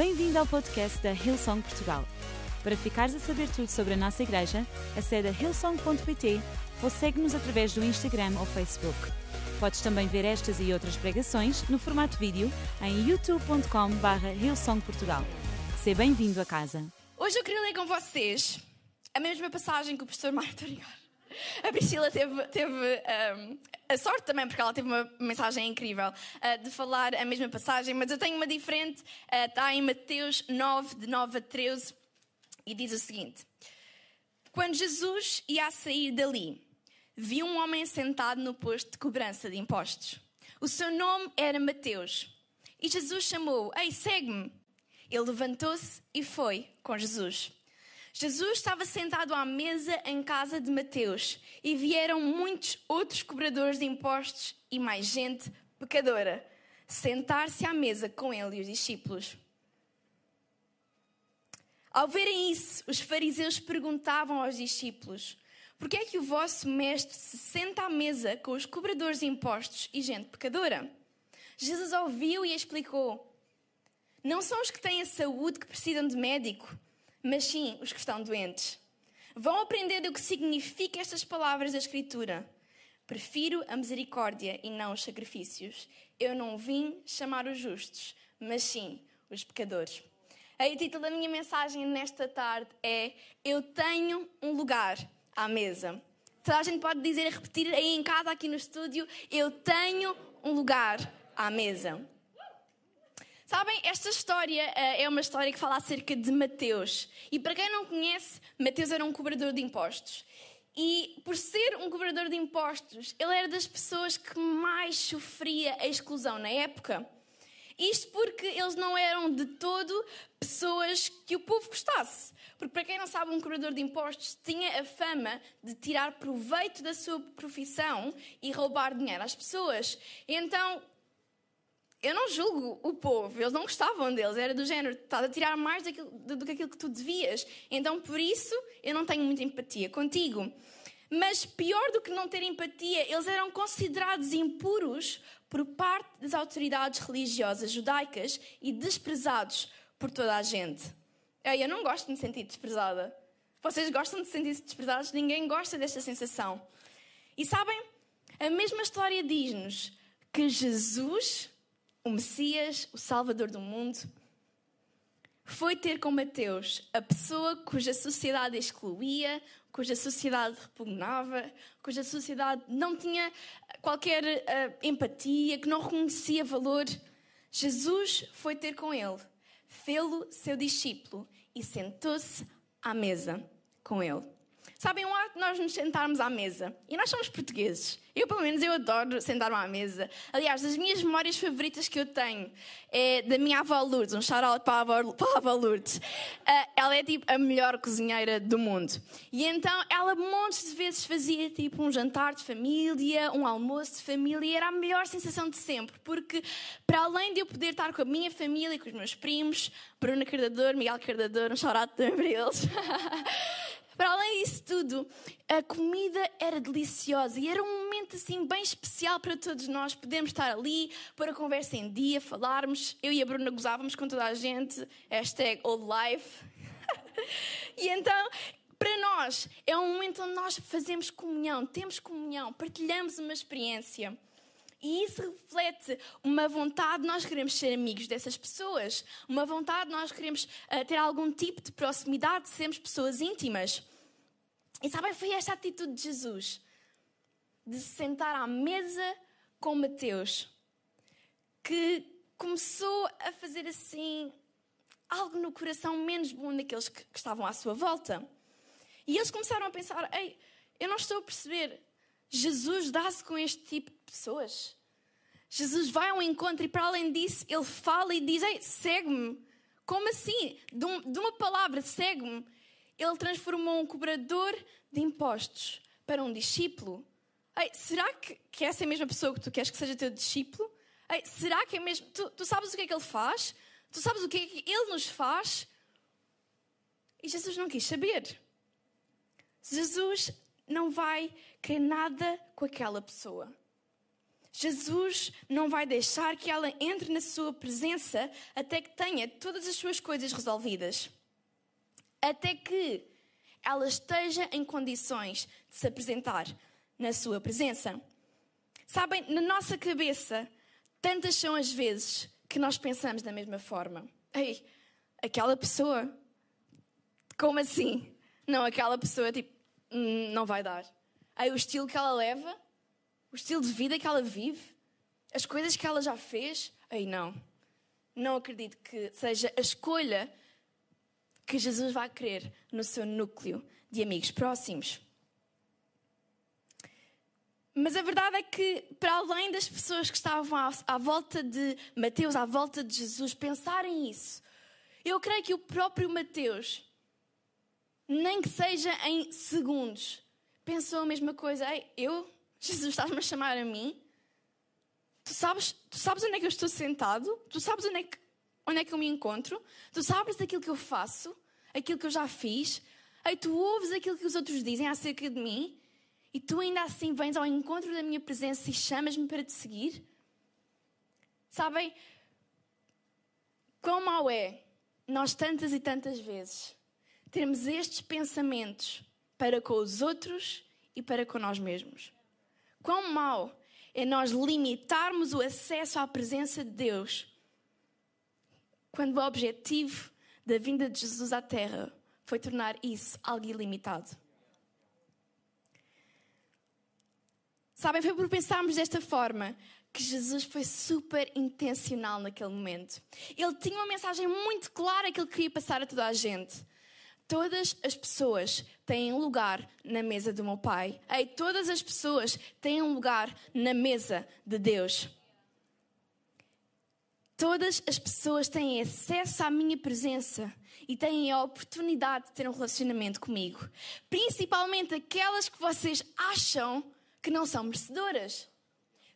Bem-vindo ao podcast da Hillsong Portugal. Para ficares a saber tudo sobre a nossa igreja, acede a hillsong.pt ou segue-nos através do Instagram ou Facebook. Podes também ver estas e outras pregações no formato vídeo em youtube.com.br hillsongportugal. Seja bem-vindo a casa. Hoje eu queria ler com vocês a mesma passagem que o professor Marta Rigar. A Priscila teve, teve um, a sorte também, porque ela teve uma mensagem incrível, uh, de falar a mesma passagem, mas eu tenho uma diferente, uh, está em Mateus 9, de 9 a 13, e diz o seguinte: Quando Jesus ia sair dali, viu um homem sentado no posto de cobrança de impostos. O seu nome era Mateus. E Jesus chamou: Ei, segue-me. Ele levantou-se e foi com Jesus. Jesus estava sentado à mesa em casa de Mateus e vieram muitos outros cobradores de impostos e mais gente pecadora sentar-se à mesa com ele e os discípulos. Ao verem isso, os fariseus perguntavam aos discípulos: Por que é que o vosso mestre se senta à mesa com os cobradores de impostos e gente pecadora? Jesus ouviu e explicou: Não são os que têm a saúde que precisam de médico mas sim os que estão doentes. Vão aprender o que significa estas palavras da Escritura. Prefiro a misericórdia e não os sacrifícios. Eu não vim chamar os justos, mas sim os pecadores. Aí, o título da minha mensagem nesta tarde é Eu tenho um lugar à mesa. Toda a gente pode dizer e repetir aí em casa, aqui no estúdio: Eu tenho um lugar à mesa. Sabem, esta história uh, é uma história que fala acerca de Mateus. E para quem não conhece, Mateus era um cobrador de impostos. E por ser um cobrador de impostos, ele era das pessoas que mais sofria a exclusão na época. Isto porque eles não eram de todo pessoas que o povo gostasse. Porque, para quem não sabe, um cobrador de impostos tinha a fama de tirar proveito da sua profissão e roubar dinheiro às pessoas. Então, eu não julgo o povo, eles não gostavam deles, era do género, estás a tirar mais daquilo, do que aquilo que tu devias. Então, por isso, eu não tenho muita empatia contigo. Mas pior do que não ter empatia, eles eram considerados impuros por parte das autoridades religiosas judaicas e desprezados por toda a gente. Eu não gosto de me sentir desprezada. Vocês gostam de se sentir desprezados? Ninguém gosta desta sensação. E sabem, a mesma história diz-nos que Jesus o Messias, o Salvador do mundo, foi ter com Mateus a pessoa cuja sociedade excluía, cuja sociedade repugnava, cuja sociedade não tinha qualquer uh, empatia, que não reconhecia valor. Jesus foi ter com ele, fê-lo seu discípulo e sentou-se à mesa com ele. Sabem, um ato nós nos sentarmos à mesa. E nós somos portugueses. Eu, pelo menos, eu adoro sentar-me à mesa. Aliás, das minhas memórias favoritas que eu tenho é da minha avó Lourdes. Um shout-out para, a avó Lourdes. Uh, ela é, tipo, a melhor cozinheira do mundo. E então, ela montes de vezes fazia, tipo, um jantar de família, um almoço de família. E era a melhor sensação de sempre. Porque, para além de eu poder estar com a minha família, com os meus primos, Bruna Cardador, Miguel Cardador, um shout-out também para eles... Para além disso tudo, a comida era deliciosa e era um momento assim bem especial para todos nós. Podemos estar ali, pôr a conversa em dia, falarmos. Eu e a Bruna gozávamos com toda a gente. Hashtag old life. e então, para nós, é um momento onde nós fazemos comunhão, temos comunhão, partilhamos uma experiência. E isso reflete uma vontade de nós queremos ser amigos dessas pessoas, uma vontade de nós queremos uh, ter algum tipo de proximidade, sermos pessoas íntimas. E sabem, foi esta atitude de Jesus, de se sentar à mesa com Mateus, que começou a fazer assim algo no coração menos bom daqueles que, que estavam à sua volta. E eles começaram a pensar: ei, eu não estou a perceber. Jesus dá-se com este tipo de pessoas. Jesus vai ao encontro e, para além disso, ele fala e diz: Ei, segue-me. Como assim? Um, de uma palavra, segue-me ele transformou um cobrador de impostos para um discípulo. Ei, será que, que essa é a mesma pessoa que tu queres que seja teu discípulo? Ei, será que é mesmo. Tu, tu sabes o que é que ele faz? Tu sabes o que é que ele nos faz? E Jesus não quis saber. Jesus não vai querer nada com aquela pessoa. Jesus não vai deixar que ela entre na sua presença até que tenha todas as suas coisas resolvidas. Até que ela esteja em condições de se apresentar na sua presença. Sabem, na nossa cabeça, tantas são as vezes que nós pensamos da mesma forma. Ei, aquela pessoa, como assim? Não, aquela pessoa, tipo, hum, não vai dar. Ei, o estilo que ela leva, o estilo de vida que ela vive, as coisas que ela já fez, ei, não. Não acredito que seja a escolha que Jesus vai querer no seu núcleo de amigos próximos. Mas a verdade é que, para além das pessoas que estavam à, volta de Mateus, à volta de Jesus, pensarem isso, eu creio que o próprio Mateus, nem que seja em segundos, pensou a mesma coisa. Ei, eu, Jesus, estás-me a chamar a mim? Tu sabes, tu sabes onde é que eu estou sentado? Tu sabes onde é, que, onde é que eu me encontro? Tu sabes aquilo que eu faço? Aquilo que eu já fiz? Ei, tu ouves aquilo que os outros dizem acerca de mim? E tu ainda assim vens ao encontro da minha presença e chamas-me para te seguir? Sabem, quão mau é nós tantas e tantas vezes termos estes pensamentos para com os outros e para com nós mesmos. Quão mau é nós limitarmos o acesso à presença de Deus quando o objetivo da vinda de Jesus à Terra foi tornar isso algo ilimitado. Sabem, foi por pensarmos desta forma que Jesus foi super intencional naquele momento. Ele tinha uma mensagem muito clara que ele queria passar a toda a gente. Todas as pessoas têm lugar na mesa do meu Pai. Ei, todas as pessoas têm lugar na mesa de Deus. Todas as pessoas têm acesso à minha presença e têm a oportunidade de ter um relacionamento comigo. Principalmente aquelas que vocês acham que não são merecedoras.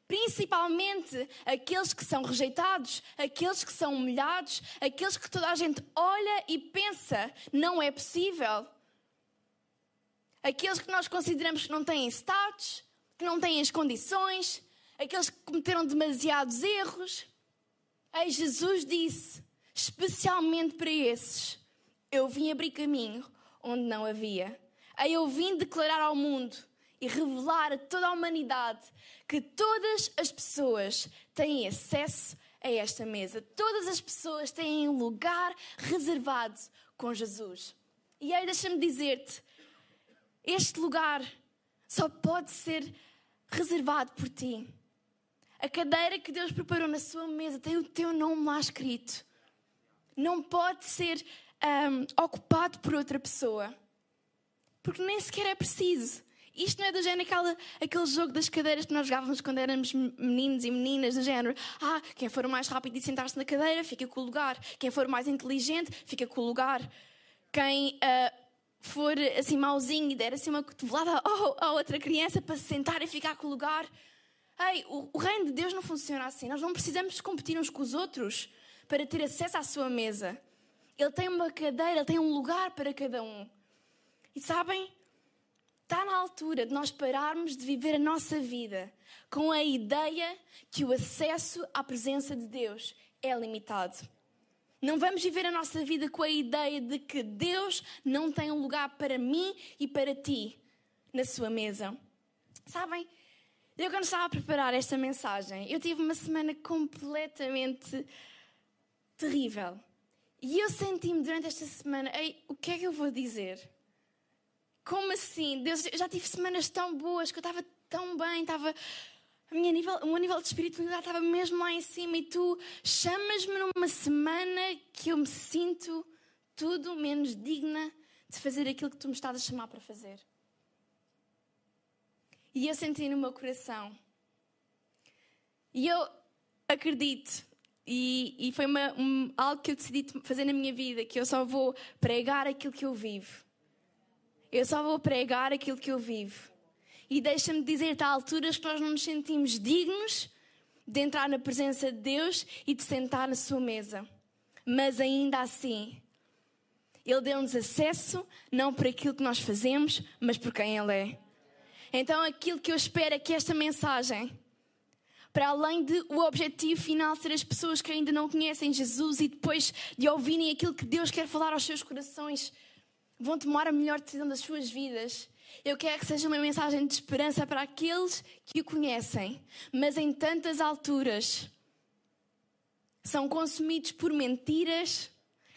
Principalmente aqueles que são rejeitados, aqueles que são humilhados, aqueles que toda a gente olha e pensa não é possível. Aqueles que nós consideramos que não têm status, que não têm as condições, aqueles que cometeram demasiados erros. Ei, Jesus disse, especialmente para esses, eu vim abrir caminho onde não havia. Ei, eu vim declarar ao mundo e revelar a toda a humanidade que todas as pessoas têm acesso a esta mesa. Todas as pessoas têm um lugar reservado com Jesus. E aí deixa-me dizer-te: este lugar só pode ser reservado por ti. A cadeira que Deus preparou na sua mesa tem o teu nome lá escrito. Não pode ser um, ocupado por outra pessoa. Porque nem sequer é preciso. Isto não é do género aquela, aquele jogo das cadeiras que nós jogávamos quando éramos meninos e meninas, do género. Ah, quem for mais rápido e sentar-se na cadeira, fica com o lugar. Quem for mais inteligente, fica com o lugar. Quem uh, for assim mauzinho e der assim uma cotovelada à outra criança para se sentar e ficar com o lugar. Ei, o, o reino de Deus não funciona assim. Nós não precisamos competir uns com os outros para ter acesso à sua mesa. Ele tem uma cadeira, ele tem um lugar para cada um. E sabem, Está na altura de nós pararmos de viver a nossa vida com a ideia que o acesso à presença de Deus é limitado. Não vamos viver a nossa vida com a ideia de que Deus não tem um lugar para mim e para ti na sua mesa. Sabem, eu quando estava a preparar esta mensagem, eu tive uma semana completamente terrível. E eu senti-me durante esta semana, ei, o que é que eu vou dizer? Como assim? Deus, eu já tive semanas tão boas que eu estava tão bem, estava. A minha nível, o meu nível de espiritualidade estava mesmo lá em cima e tu chamas-me numa semana que eu me sinto tudo menos digna de fazer aquilo que tu me estás a chamar para fazer. E eu senti no meu coração. E eu acredito, e, e foi uma, um, algo que eu decidi fazer na minha vida, que eu só vou pregar aquilo que eu vivo. Eu só vou pregar aquilo que eu vivo. E deixa-me dizer-te, há alturas que nós não nos sentimos dignos de entrar na presença de Deus e de sentar na sua mesa. Mas ainda assim, Ele deu-nos acesso, não por aquilo que nós fazemos, mas por quem Ele é. Então aquilo que eu espero é que esta mensagem para além de o objetivo final ser as pessoas que ainda não conhecem Jesus e depois de ouvirem aquilo que Deus quer falar aos seus corações, vão tomar a melhor decisão das suas vidas. Eu quero que seja uma mensagem de esperança para aqueles que o conhecem, mas em tantas alturas são consumidos por mentiras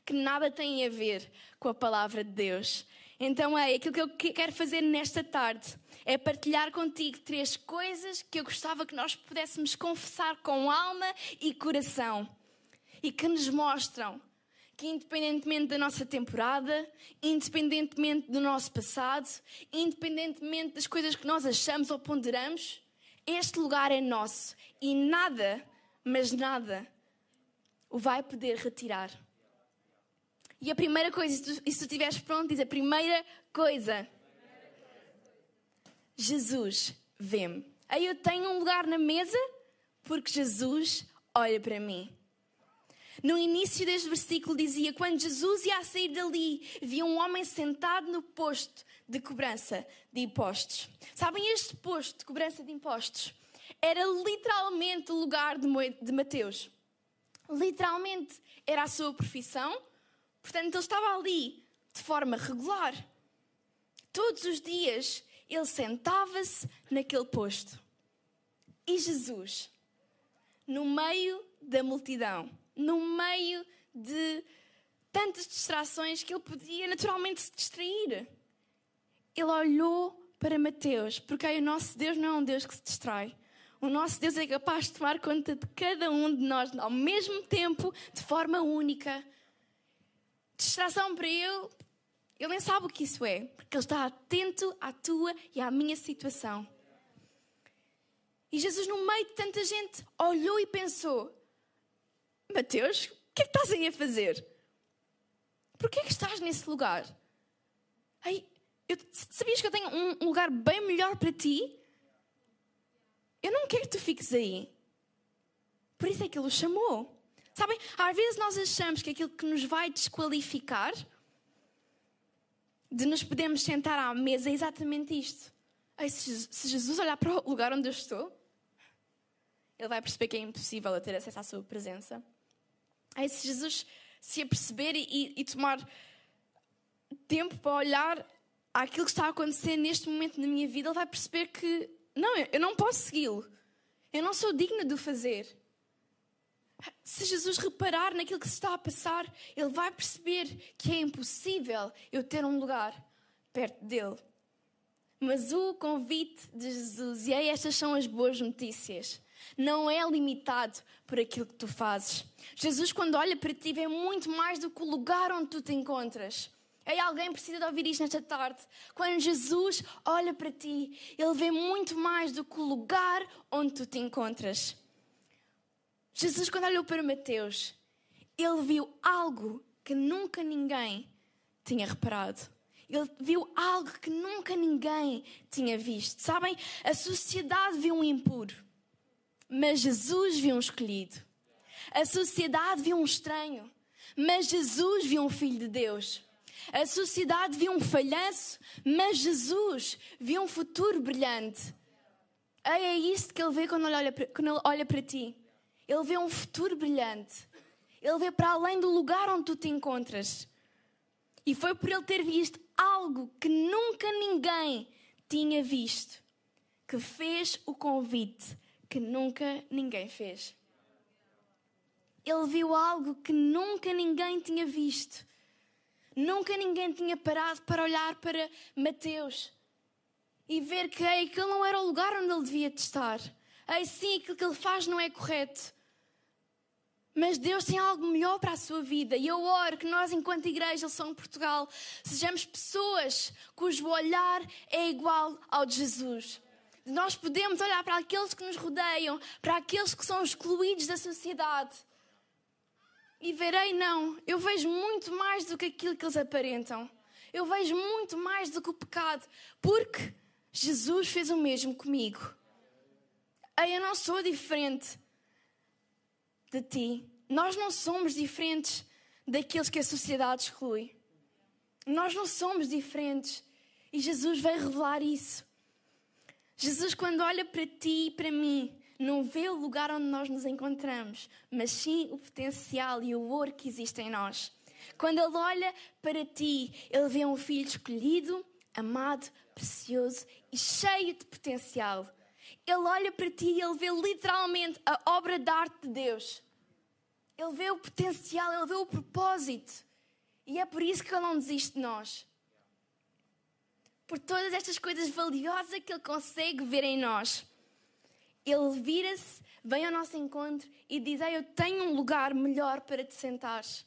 que nada têm a ver com a palavra de Deus. Então é aquilo que eu quero fazer nesta tarde é partilhar contigo três coisas que eu gostava que nós pudéssemos confessar com alma e coração e que nos mostram que, independentemente da nossa temporada, independentemente do nosso passado, independentemente das coisas que nós achamos ou ponderamos, este lugar é nosso e nada, mas nada, o vai poder retirar. E a primeira coisa, se tu, se tu estiveres pronto, diz a primeira coisa: Jesus vê-me. Aí eu tenho um lugar na mesa porque Jesus olha para mim. No início deste versículo dizia: Quando Jesus ia sair dali, via um homem sentado no posto de cobrança de impostos. Sabem, este posto de cobrança de impostos era literalmente o lugar de Mateus. Literalmente era a sua profissão, portanto, ele estava ali de forma regular. Todos os dias ele sentava-se naquele posto. E Jesus, no meio da multidão, no meio de tantas distrações que ele podia naturalmente se distrair, ele olhou para Mateus, porque aí o nosso Deus não é um Deus que se distrai. O nosso Deus é capaz de tomar conta de cada um de nós ao mesmo tempo, de forma única. Distração para ele ele nem sabe o que isso é, porque ele está atento à tua e à minha situação. E Jesus, no meio de tanta gente, olhou e pensou: Mateus, o que é que estás aí a fazer? Por que é que estás nesse lugar? Ei, eu, sabias que eu tenho um lugar bem melhor para ti? Eu não quero que tu fiques aí. Por isso é que ele o chamou. Sabem, às vezes nós achamos que aquilo que nos vai desqualificar de nos podermos sentar à mesa é exatamente isto. Ei, se Jesus olhar para o lugar onde eu estou, ele vai perceber que é impossível eu ter acesso à sua presença. Ei, se Jesus se aperceber e, e tomar tempo para olhar aquilo que está a acontecer neste momento na minha vida, ele vai perceber que não, eu não posso segui-lo. Eu não sou digna de o fazer. Se Jesus reparar naquilo que se está a passar, ele vai perceber que é impossível eu ter um lugar perto dele. Mas o convite de Jesus, e aí estas são as boas notícias, não é limitado por aquilo que tu fazes. Jesus, quando olha para ti, vê muito mais do que o lugar onde tu te encontras. Aí alguém precisa de ouvir isto nesta tarde. Quando Jesus olha para ti, ele vê muito mais do que o lugar onde tu te encontras. Jesus, quando olhou para Mateus, ele viu algo que nunca ninguém tinha reparado. Ele viu algo que nunca ninguém tinha visto. Sabem? A sociedade viu um impuro, mas Jesus viu um escolhido. A sociedade viu um estranho, mas Jesus viu um filho de Deus. A sociedade viu um falhanço, mas Jesus viu um futuro brilhante. É isto que ele vê quando ele olha para, quando ele olha para ti. Ele vê um futuro brilhante. Ele vê para além do lugar onde tu te encontras. E foi por ele ter visto algo que nunca ninguém tinha visto que fez o convite que nunca ninguém fez. Ele viu algo que nunca ninguém tinha visto. Nunca ninguém tinha parado para olhar para Mateus e ver que ei, não era o lugar onde ele devia estar. Ei, sim, aquilo que ele faz não é correto. Mas Deus tem algo melhor para a sua vida. E eu oro que nós, enquanto Igreja São Portugal, sejamos pessoas cujo olhar é igual ao de Jesus. Nós podemos olhar para aqueles que nos rodeiam, para aqueles que são excluídos da sociedade. E verei, não, eu vejo muito mais do que aquilo que eles aparentam. Eu vejo muito mais do que o pecado. Porque Jesus fez o mesmo comigo. Eu não sou diferente de ti. Nós não somos diferentes daqueles que a sociedade exclui. Nós não somos diferentes. E Jesus veio revelar isso. Jesus, quando olha para ti e para mim, não vê o lugar onde nós nos encontramos, mas sim o potencial e o ouro que existe em nós. Quando Ele olha para ti, Ele vê um filho escolhido, amado, precioso e cheio de potencial. Ele olha para ti e ele vê literalmente a obra de arte de Deus. Ele vê o potencial, ele vê o propósito. E é por isso que ele não desiste de nós. Por todas estas coisas valiosas que ele consegue ver em nós. Ele vira-se, vem ao nosso encontro e diz: Eu tenho um lugar melhor para te sentares.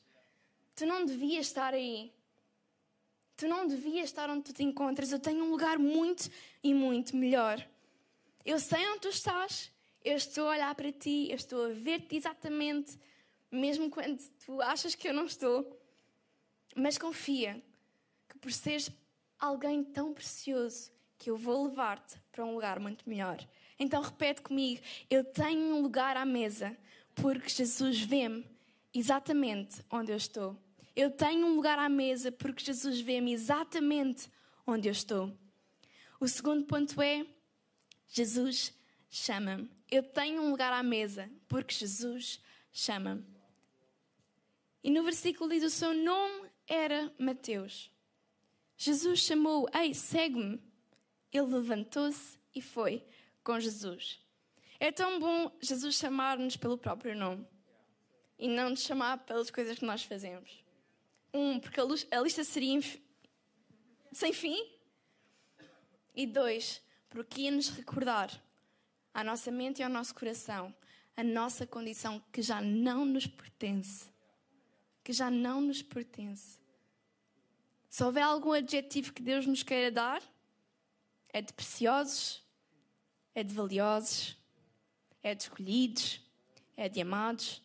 Tu não devias estar aí. Tu não devias estar onde tu te encontras. Eu tenho um lugar muito e muito melhor. Eu sei onde tu estás. Eu estou a olhar para ti. Eu estou a ver-te exatamente. Mesmo quando tu achas que eu não estou. Mas confia que por seres alguém tão precioso que eu vou levar-te para um lugar muito melhor. Então repete comigo: eu tenho um lugar à mesa porque Jesus vê-me exatamente onde eu estou. Eu tenho um lugar à mesa porque Jesus vê-me exatamente onde eu estou. O segundo ponto é: Jesus chama-me. Eu tenho um lugar à mesa porque Jesus chama-me. E no versículo diz: o seu nome era Mateus. Jesus chamou: Ei, segue-me. Ele levantou-se e foi com Jesus. É tão bom Jesus chamar-nos pelo próprio nome e não nos chamar pelas coisas que nós fazemos. Um, porque a lista seria sem fim. E dois, porque ia nos recordar à nossa mente e ao nosso coração a nossa condição que já não nos pertence. Que já não nos pertence. Se houver algum adjetivo que Deus nos queira dar, é de preciosos, é de valiosos, é de escolhidos, é de amados.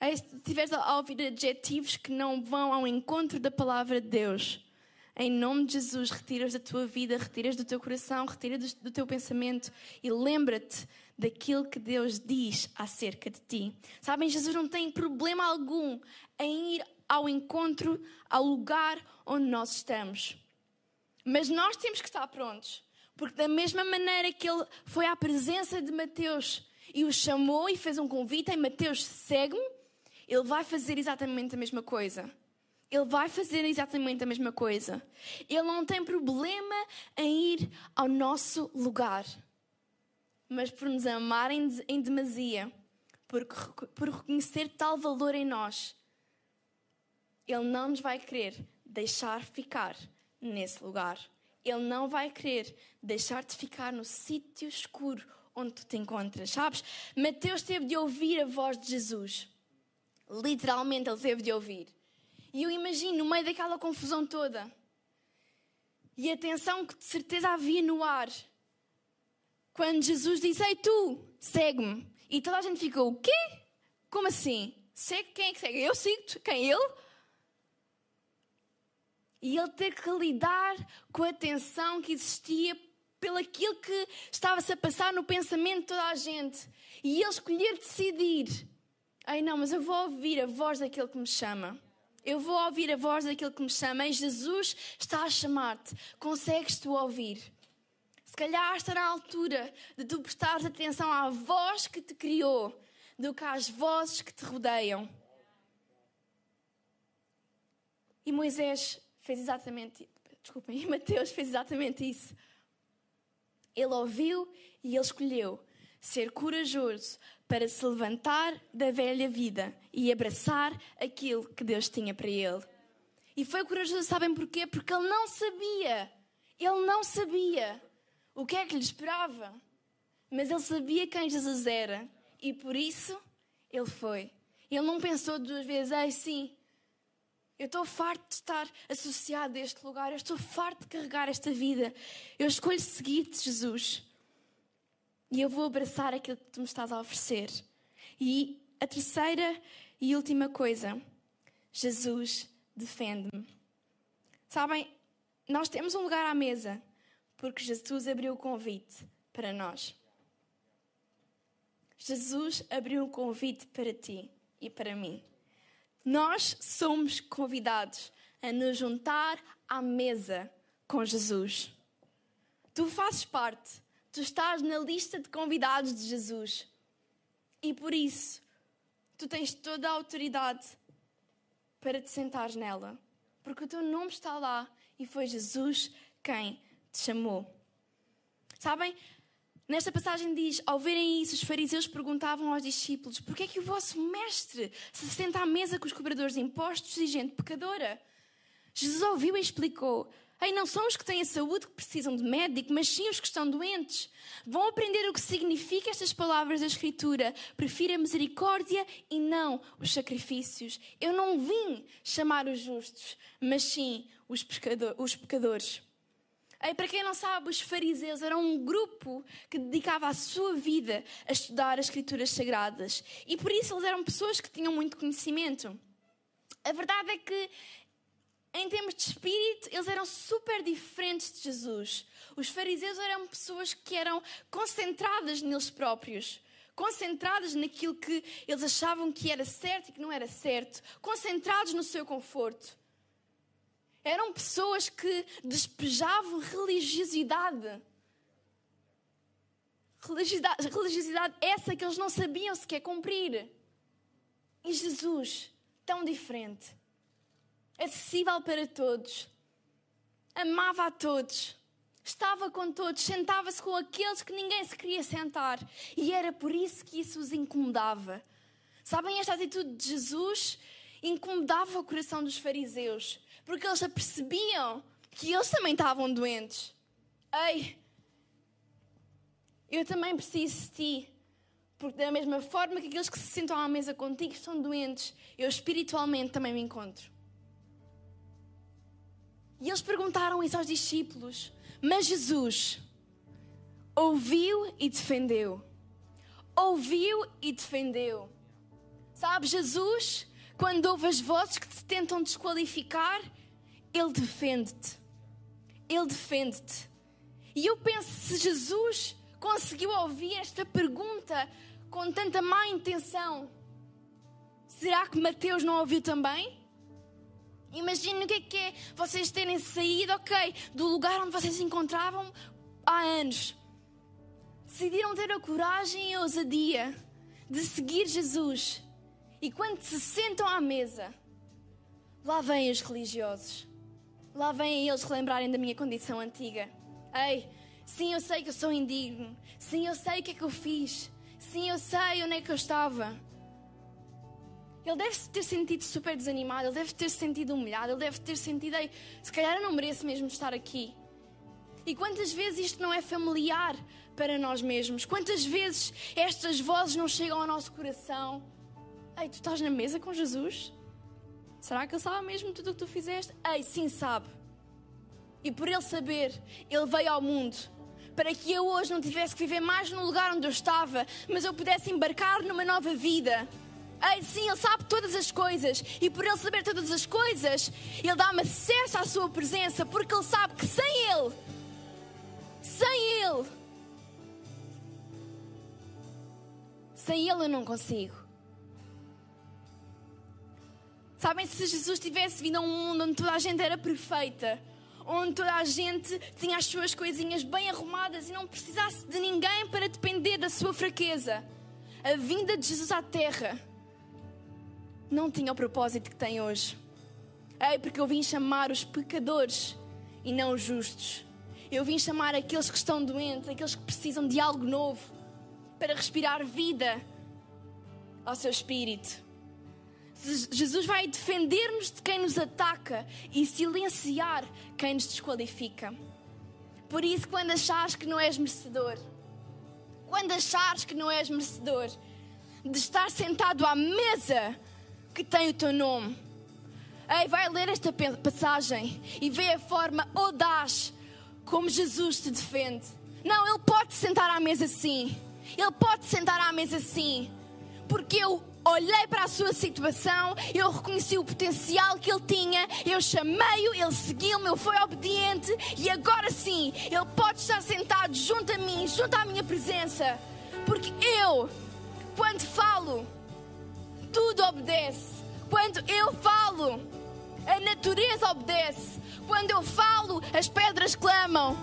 Se estiveres a ouvir adjetivos que não vão ao encontro da palavra de Deus, em nome de Jesus, retiras da tua vida, retiras do teu coração, retiras do teu pensamento e lembra-te daquilo que Deus diz acerca de ti. Sabem, Jesus não tem problema algum em ir ao encontro, ao lugar onde nós estamos. Mas nós temos que estar prontos, porque da mesma maneira que ele foi à presença de Mateus e o chamou e fez um convite em Mateus, segue-me, ele vai fazer exatamente a mesma coisa. Ele vai fazer exatamente a mesma coisa. Ele não tem problema em ir ao nosso lugar. Mas por nos amar em demasia, por, por reconhecer tal valor em nós, Ele não nos vai querer deixar ficar nesse lugar. Ele não vai querer deixar-te ficar no sítio escuro onde tu te encontras, sabes? Mateus teve de ouvir a voz de Jesus. Literalmente ele teve de ouvir. E eu imagino, no meio daquela confusão toda, e a tensão que de certeza havia no ar, quando Jesus disse: Ei, tu, segue-me. E toda a gente ficou: O quê? Como assim? Segue quem é que segue? Eu sigo-te. Quem? Ele? E ele ter que lidar com a tensão que existia pelo aquilo que estava-se a passar no pensamento de toda a gente. E ele escolher decidir Ai não, mas eu vou ouvir a voz daquele que me chama. Eu vou ouvir a voz daquele que me chama. E Jesus está a chamar-te. Consegues tu ouvir? Se calhar está na altura de tu prestares atenção à voz que te criou do que às vozes que te rodeiam. E Moisés fez exatamente, desculpem, e Mateus fez exatamente isso. Ele ouviu e ele escolheu ser corajoso para se levantar da velha vida e abraçar aquilo que Deus tinha para ele. E foi corajoso, sabem porquê? Porque ele não sabia, ele não sabia o que é que lhe esperava, mas ele sabia quem Jesus era e por isso ele foi. Ele não pensou duas vezes, ai sim, eu estou farto de estar associado a este lugar, eu estou farto de carregar esta vida, eu escolho seguir-te, Jesus. E eu vou abraçar aquilo que tu me estás a oferecer. E a terceira e última coisa, Jesus defende-me. Sabem, nós temos um lugar à mesa porque Jesus abriu o convite para nós. Jesus abriu um convite para ti e para mim. Nós somos convidados a nos juntar à mesa com Jesus. Tu fazes parte tu estás na lista de convidados de Jesus. E por isso, tu tens toda a autoridade para te sentares nela. Porque o teu nome está lá e foi Jesus quem te chamou. Sabem? Nesta passagem diz: Ao verem isso, os fariseus perguntavam aos discípulos: Por que é que o vosso mestre se senta à mesa com os cobradores de impostos e gente pecadora? Jesus ouviu e explicou: Ei, não são os que têm a saúde que precisam de médico, mas sim os que estão doentes. Vão aprender o que significa estas palavras da Escritura. Prefiro a misericórdia e não os sacrifícios. Eu não vim chamar os justos, mas sim os, os pecadores. Ei, para quem não sabe, os fariseus eram um grupo que dedicava a sua vida a estudar as Escrituras Sagradas. E por isso eles eram pessoas que tinham muito conhecimento. A verdade é que em termos de espírito, eles eram super diferentes de Jesus. Os fariseus eram pessoas que eram concentradas neles próprios, concentradas naquilo que eles achavam que era certo e que não era certo, concentrados no seu conforto. Eram pessoas que despejavam religiosidade. Religiosidade, religiosidade essa que eles não sabiam sequer cumprir. E Jesus, tão diferente acessível para todos, amava a todos, estava com todos, sentava-se com aqueles que ninguém se queria sentar e era por isso que isso os incomodava. Sabem, esta atitude de Jesus incomodava o coração dos fariseus, porque eles apercebiam que eles também estavam doentes. Ei, eu também preciso de ti. Porque, da mesma forma que aqueles que se sentam à mesa contigo estão doentes, eu espiritualmente também me encontro. E eles perguntaram isso aos discípulos. Mas Jesus ouviu e defendeu. Ouviu e defendeu. Sabe, Jesus, quando ouve as vozes que te tentam desqualificar, Ele defende-te. Ele defende-te. E eu penso, se Jesus conseguiu ouvir esta pergunta com tanta má intenção, será que Mateus não ouviu também? Imaginem o que é que é vocês terem saído, ok, do lugar onde vocês se encontravam há anos. Decidiram ter a coragem e a ousadia de seguir Jesus. E quando se sentam à mesa, lá vêm os religiosos. Lá vêm eles relembrarem da minha condição antiga. Ei, sim, eu sei que eu sou indigno. Sim, eu sei o que é que eu fiz. Sim, eu sei onde é que eu estava. Ele deve ter sentido super desanimado, ele deve ter sentido humilhado, ele deve ter sentido, Ei, se calhar eu não mereço mesmo estar aqui. E quantas vezes isto não é familiar para nós mesmos? Quantas vezes estas vozes não chegam ao nosso coração? Ei, tu estás na mesa com Jesus? Será que ele sabe mesmo tudo o que tu fizeste? Ei, sim, sabe. E por ele saber, ele veio ao mundo para que eu hoje não tivesse que viver mais no lugar onde eu estava, mas eu pudesse embarcar numa nova vida. Sim, Ele sabe todas as coisas. E por Ele saber todas as coisas, Ele dá-me acesso à Sua presença, porque Ele sabe que sem Ele, sem Ele, sem Ele eu não consigo. Sabem, se Jesus tivesse vindo a um mundo onde toda a gente era perfeita, onde toda a gente tinha as suas coisinhas bem arrumadas e não precisasse de ninguém para depender da sua fraqueza, a vinda de Jesus à Terra não tinha o propósito que tem hoje. Ei, porque eu vim chamar os pecadores e não os justos. Eu vim chamar aqueles que estão doentes, aqueles que precisam de algo novo para respirar vida ao seu espírito. Jesus vai defender-nos de quem nos ataca e silenciar quem nos desqualifica. Por isso, quando achares que não és merecedor, quando achares que não és merecedor de estar sentado à mesa que tem o teu nome. Ei, vai ler esta passagem e vê a forma audaz como Jesus te defende. Não, Ele pode sentar à mesa sim. Ele pode sentar à mesa sim. Porque eu olhei para a sua situação, eu reconheci o potencial que ele tinha, eu chamei-o, ele seguiu-me, ele foi obediente e agora sim, ele pode estar sentado junto a mim, junto à minha presença. Porque eu, quando falo, tudo obedece. Quando eu falo, a natureza obedece. Quando eu falo, as pedras clamam.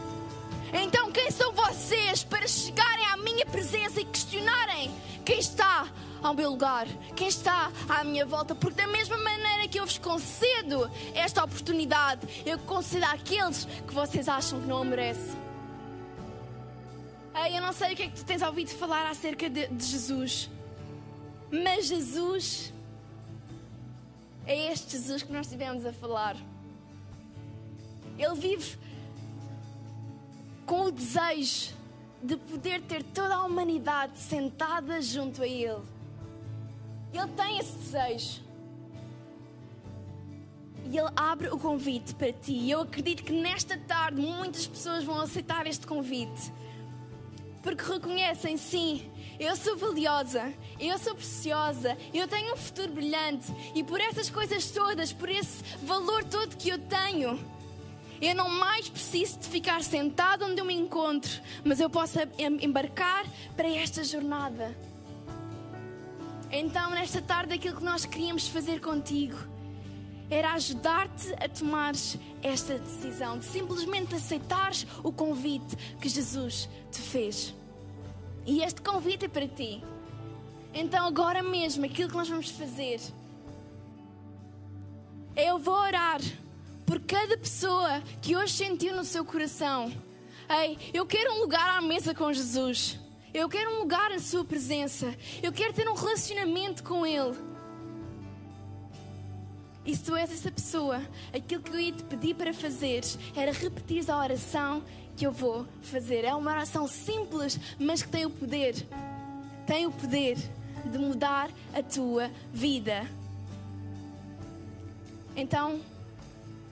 Então, quem são vocês para chegarem à minha presença e questionarem quem está ao meu lugar, quem está à minha volta? Porque, da mesma maneira que eu vos concedo esta oportunidade, eu concedo àqueles que vocês acham que não a merecem. Ei, eu não sei o que é que tu tens ouvido falar acerca de, de Jesus, mas Jesus é este Jesus que nós estivemos a falar. Ele vive com o desejo de poder ter toda a humanidade sentada junto a Ele. Ele tem esse desejo. E Ele abre o convite para ti. E eu acredito que nesta tarde muitas pessoas vão aceitar este convite. Porque reconhecem, sim, eu sou valiosa, eu sou preciosa, eu tenho um futuro brilhante. E por essas coisas todas, por esse valor todo que eu tenho, eu não mais preciso de ficar sentado onde eu me encontro, mas eu posso embarcar para esta jornada. Então, nesta tarde, aquilo que nós queríamos fazer contigo era ajudar-te a tomar esta decisão, de simplesmente aceitares o convite que Jesus te fez. E este convite é para ti. Então, agora mesmo, aquilo que nós vamos fazer é eu vou orar por cada pessoa que hoje sentiu no seu coração: Ei, eu quero um lugar à mesa com Jesus. Eu quero um lugar na Sua presença. Eu quero ter um relacionamento com Ele. E se tu és essa pessoa, aquilo que eu ia te pedir para fazer era repetir a oração que eu vou fazer. É uma oração simples, mas que tem o poder, tem o poder de mudar a tua vida. Então,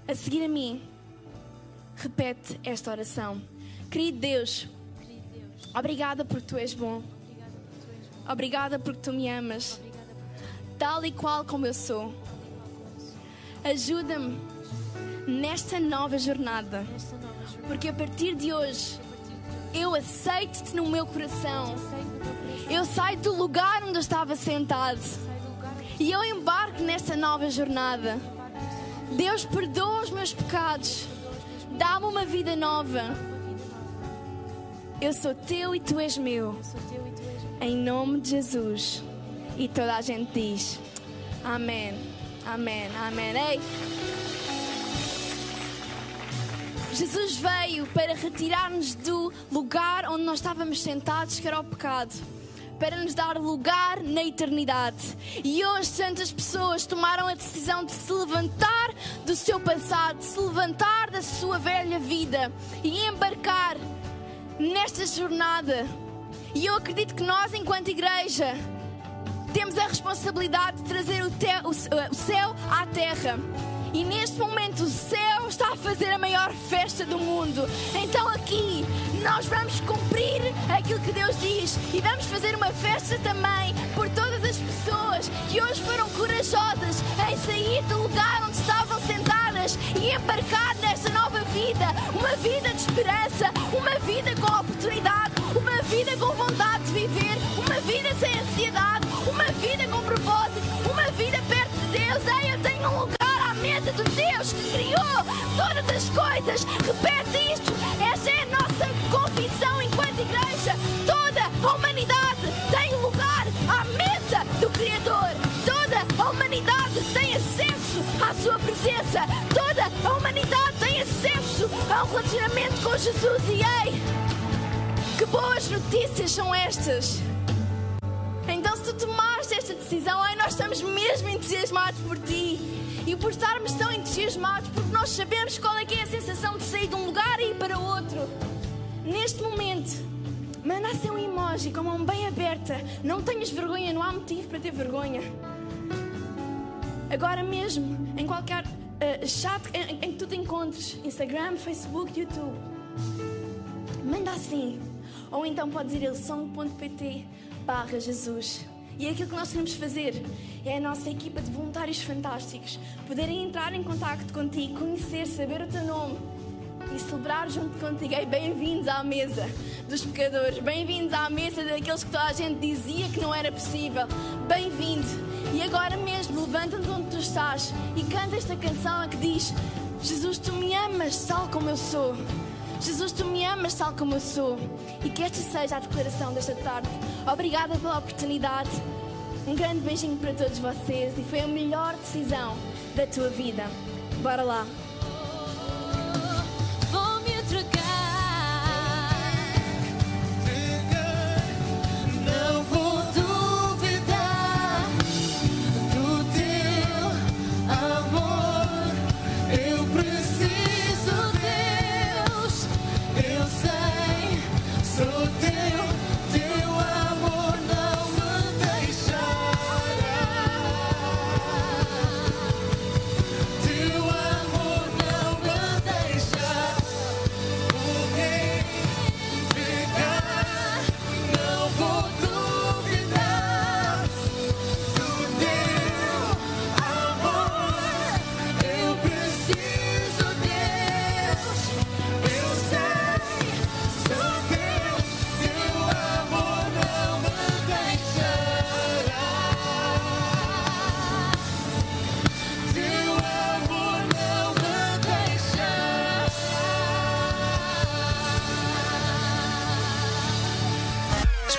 a seguir a mim, repete esta oração. Querido Deus, obrigada porque tu és bom. Obrigada porque tu me amas, tal e qual como eu sou. Ajuda-me nesta nova jornada, porque a partir de hoje eu aceito-te no meu coração. Eu saio do lugar onde eu estava sentado e eu embarco nesta nova jornada. Deus, perdoa os meus pecados, dá-me uma vida nova. Eu sou teu e tu és meu. Em nome de Jesus. E toda a gente diz: Amém. Amém, amém. Ei. Jesus veio para retirar-nos do lugar onde nós estávamos sentados, que era o pecado, para nos dar lugar na eternidade. E hoje tantas pessoas tomaram a decisão de se levantar do seu passado, de se levantar da sua velha vida e embarcar nesta jornada. E eu acredito que nós, enquanto igreja, temos a responsabilidade de trazer o, te, o, o céu à terra. E neste momento o céu está a fazer a maior festa do mundo. Então aqui nós vamos cumprir aquilo que Deus diz e vamos fazer uma festa também por todas as pessoas que hoje foram corajosas em sair do lugar onde estavam sentadas e embarcar nesta nova vida, uma vida de esperança, uma vida com oportunidade, uma vida com vontade de viver, uma vida sem ansiedade, uma vida com propósito, uma vida perto de Deus. Ei, eu tenho um lugar à mesa de Deus que criou todas as coisas. Repete isto. Esta é a nossa confissão enquanto igreja. Toda a humanidade tem lugar à mesa do Criador. Toda a humanidade tem acesso à sua presença. A humanidade tem acesso a um relacionamento com Jesus. E ei, que boas notícias são estas! Então, se tu tomaste esta decisão, ai, nós estamos mesmo entusiasmados por ti. E por estarmos tão entusiasmados, porque nós sabemos qual é que é a sensação de sair de um lugar e ir para outro. Neste momento, manda assim um emoji com a mão bem aberta. Não tenhas vergonha, não há motivo para ter vergonha. Agora mesmo, em qualquer uh, chat em, em que tu te encontres, Instagram, Facebook, YouTube, manda assim. Ou então podes ir a lição.pt barra Jesus. E é aquilo que nós queremos fazer. É a nossa equipa de voluntários fantásticos. Poderem entrar em contato contigo, conhecer, saber o teu nome e celebrar junto contigo. Bem-vindos à mesa dos pecadores, bem-vindos à mesa daqueles que toda a gente dizia que não era possível. Bem-vindo! E agora mesmo, levanta-te onde tu estás e canta esta canção que diz: Jesus, tu me amas tal como eu sou. Jesus, tu me amas tal como eu sou e que esta seja a declaração desta tarde. Obrigada pela oportunidade. Um grande beijinho para todos vocês e foi a melhor decisão da tua vida. Bora lá.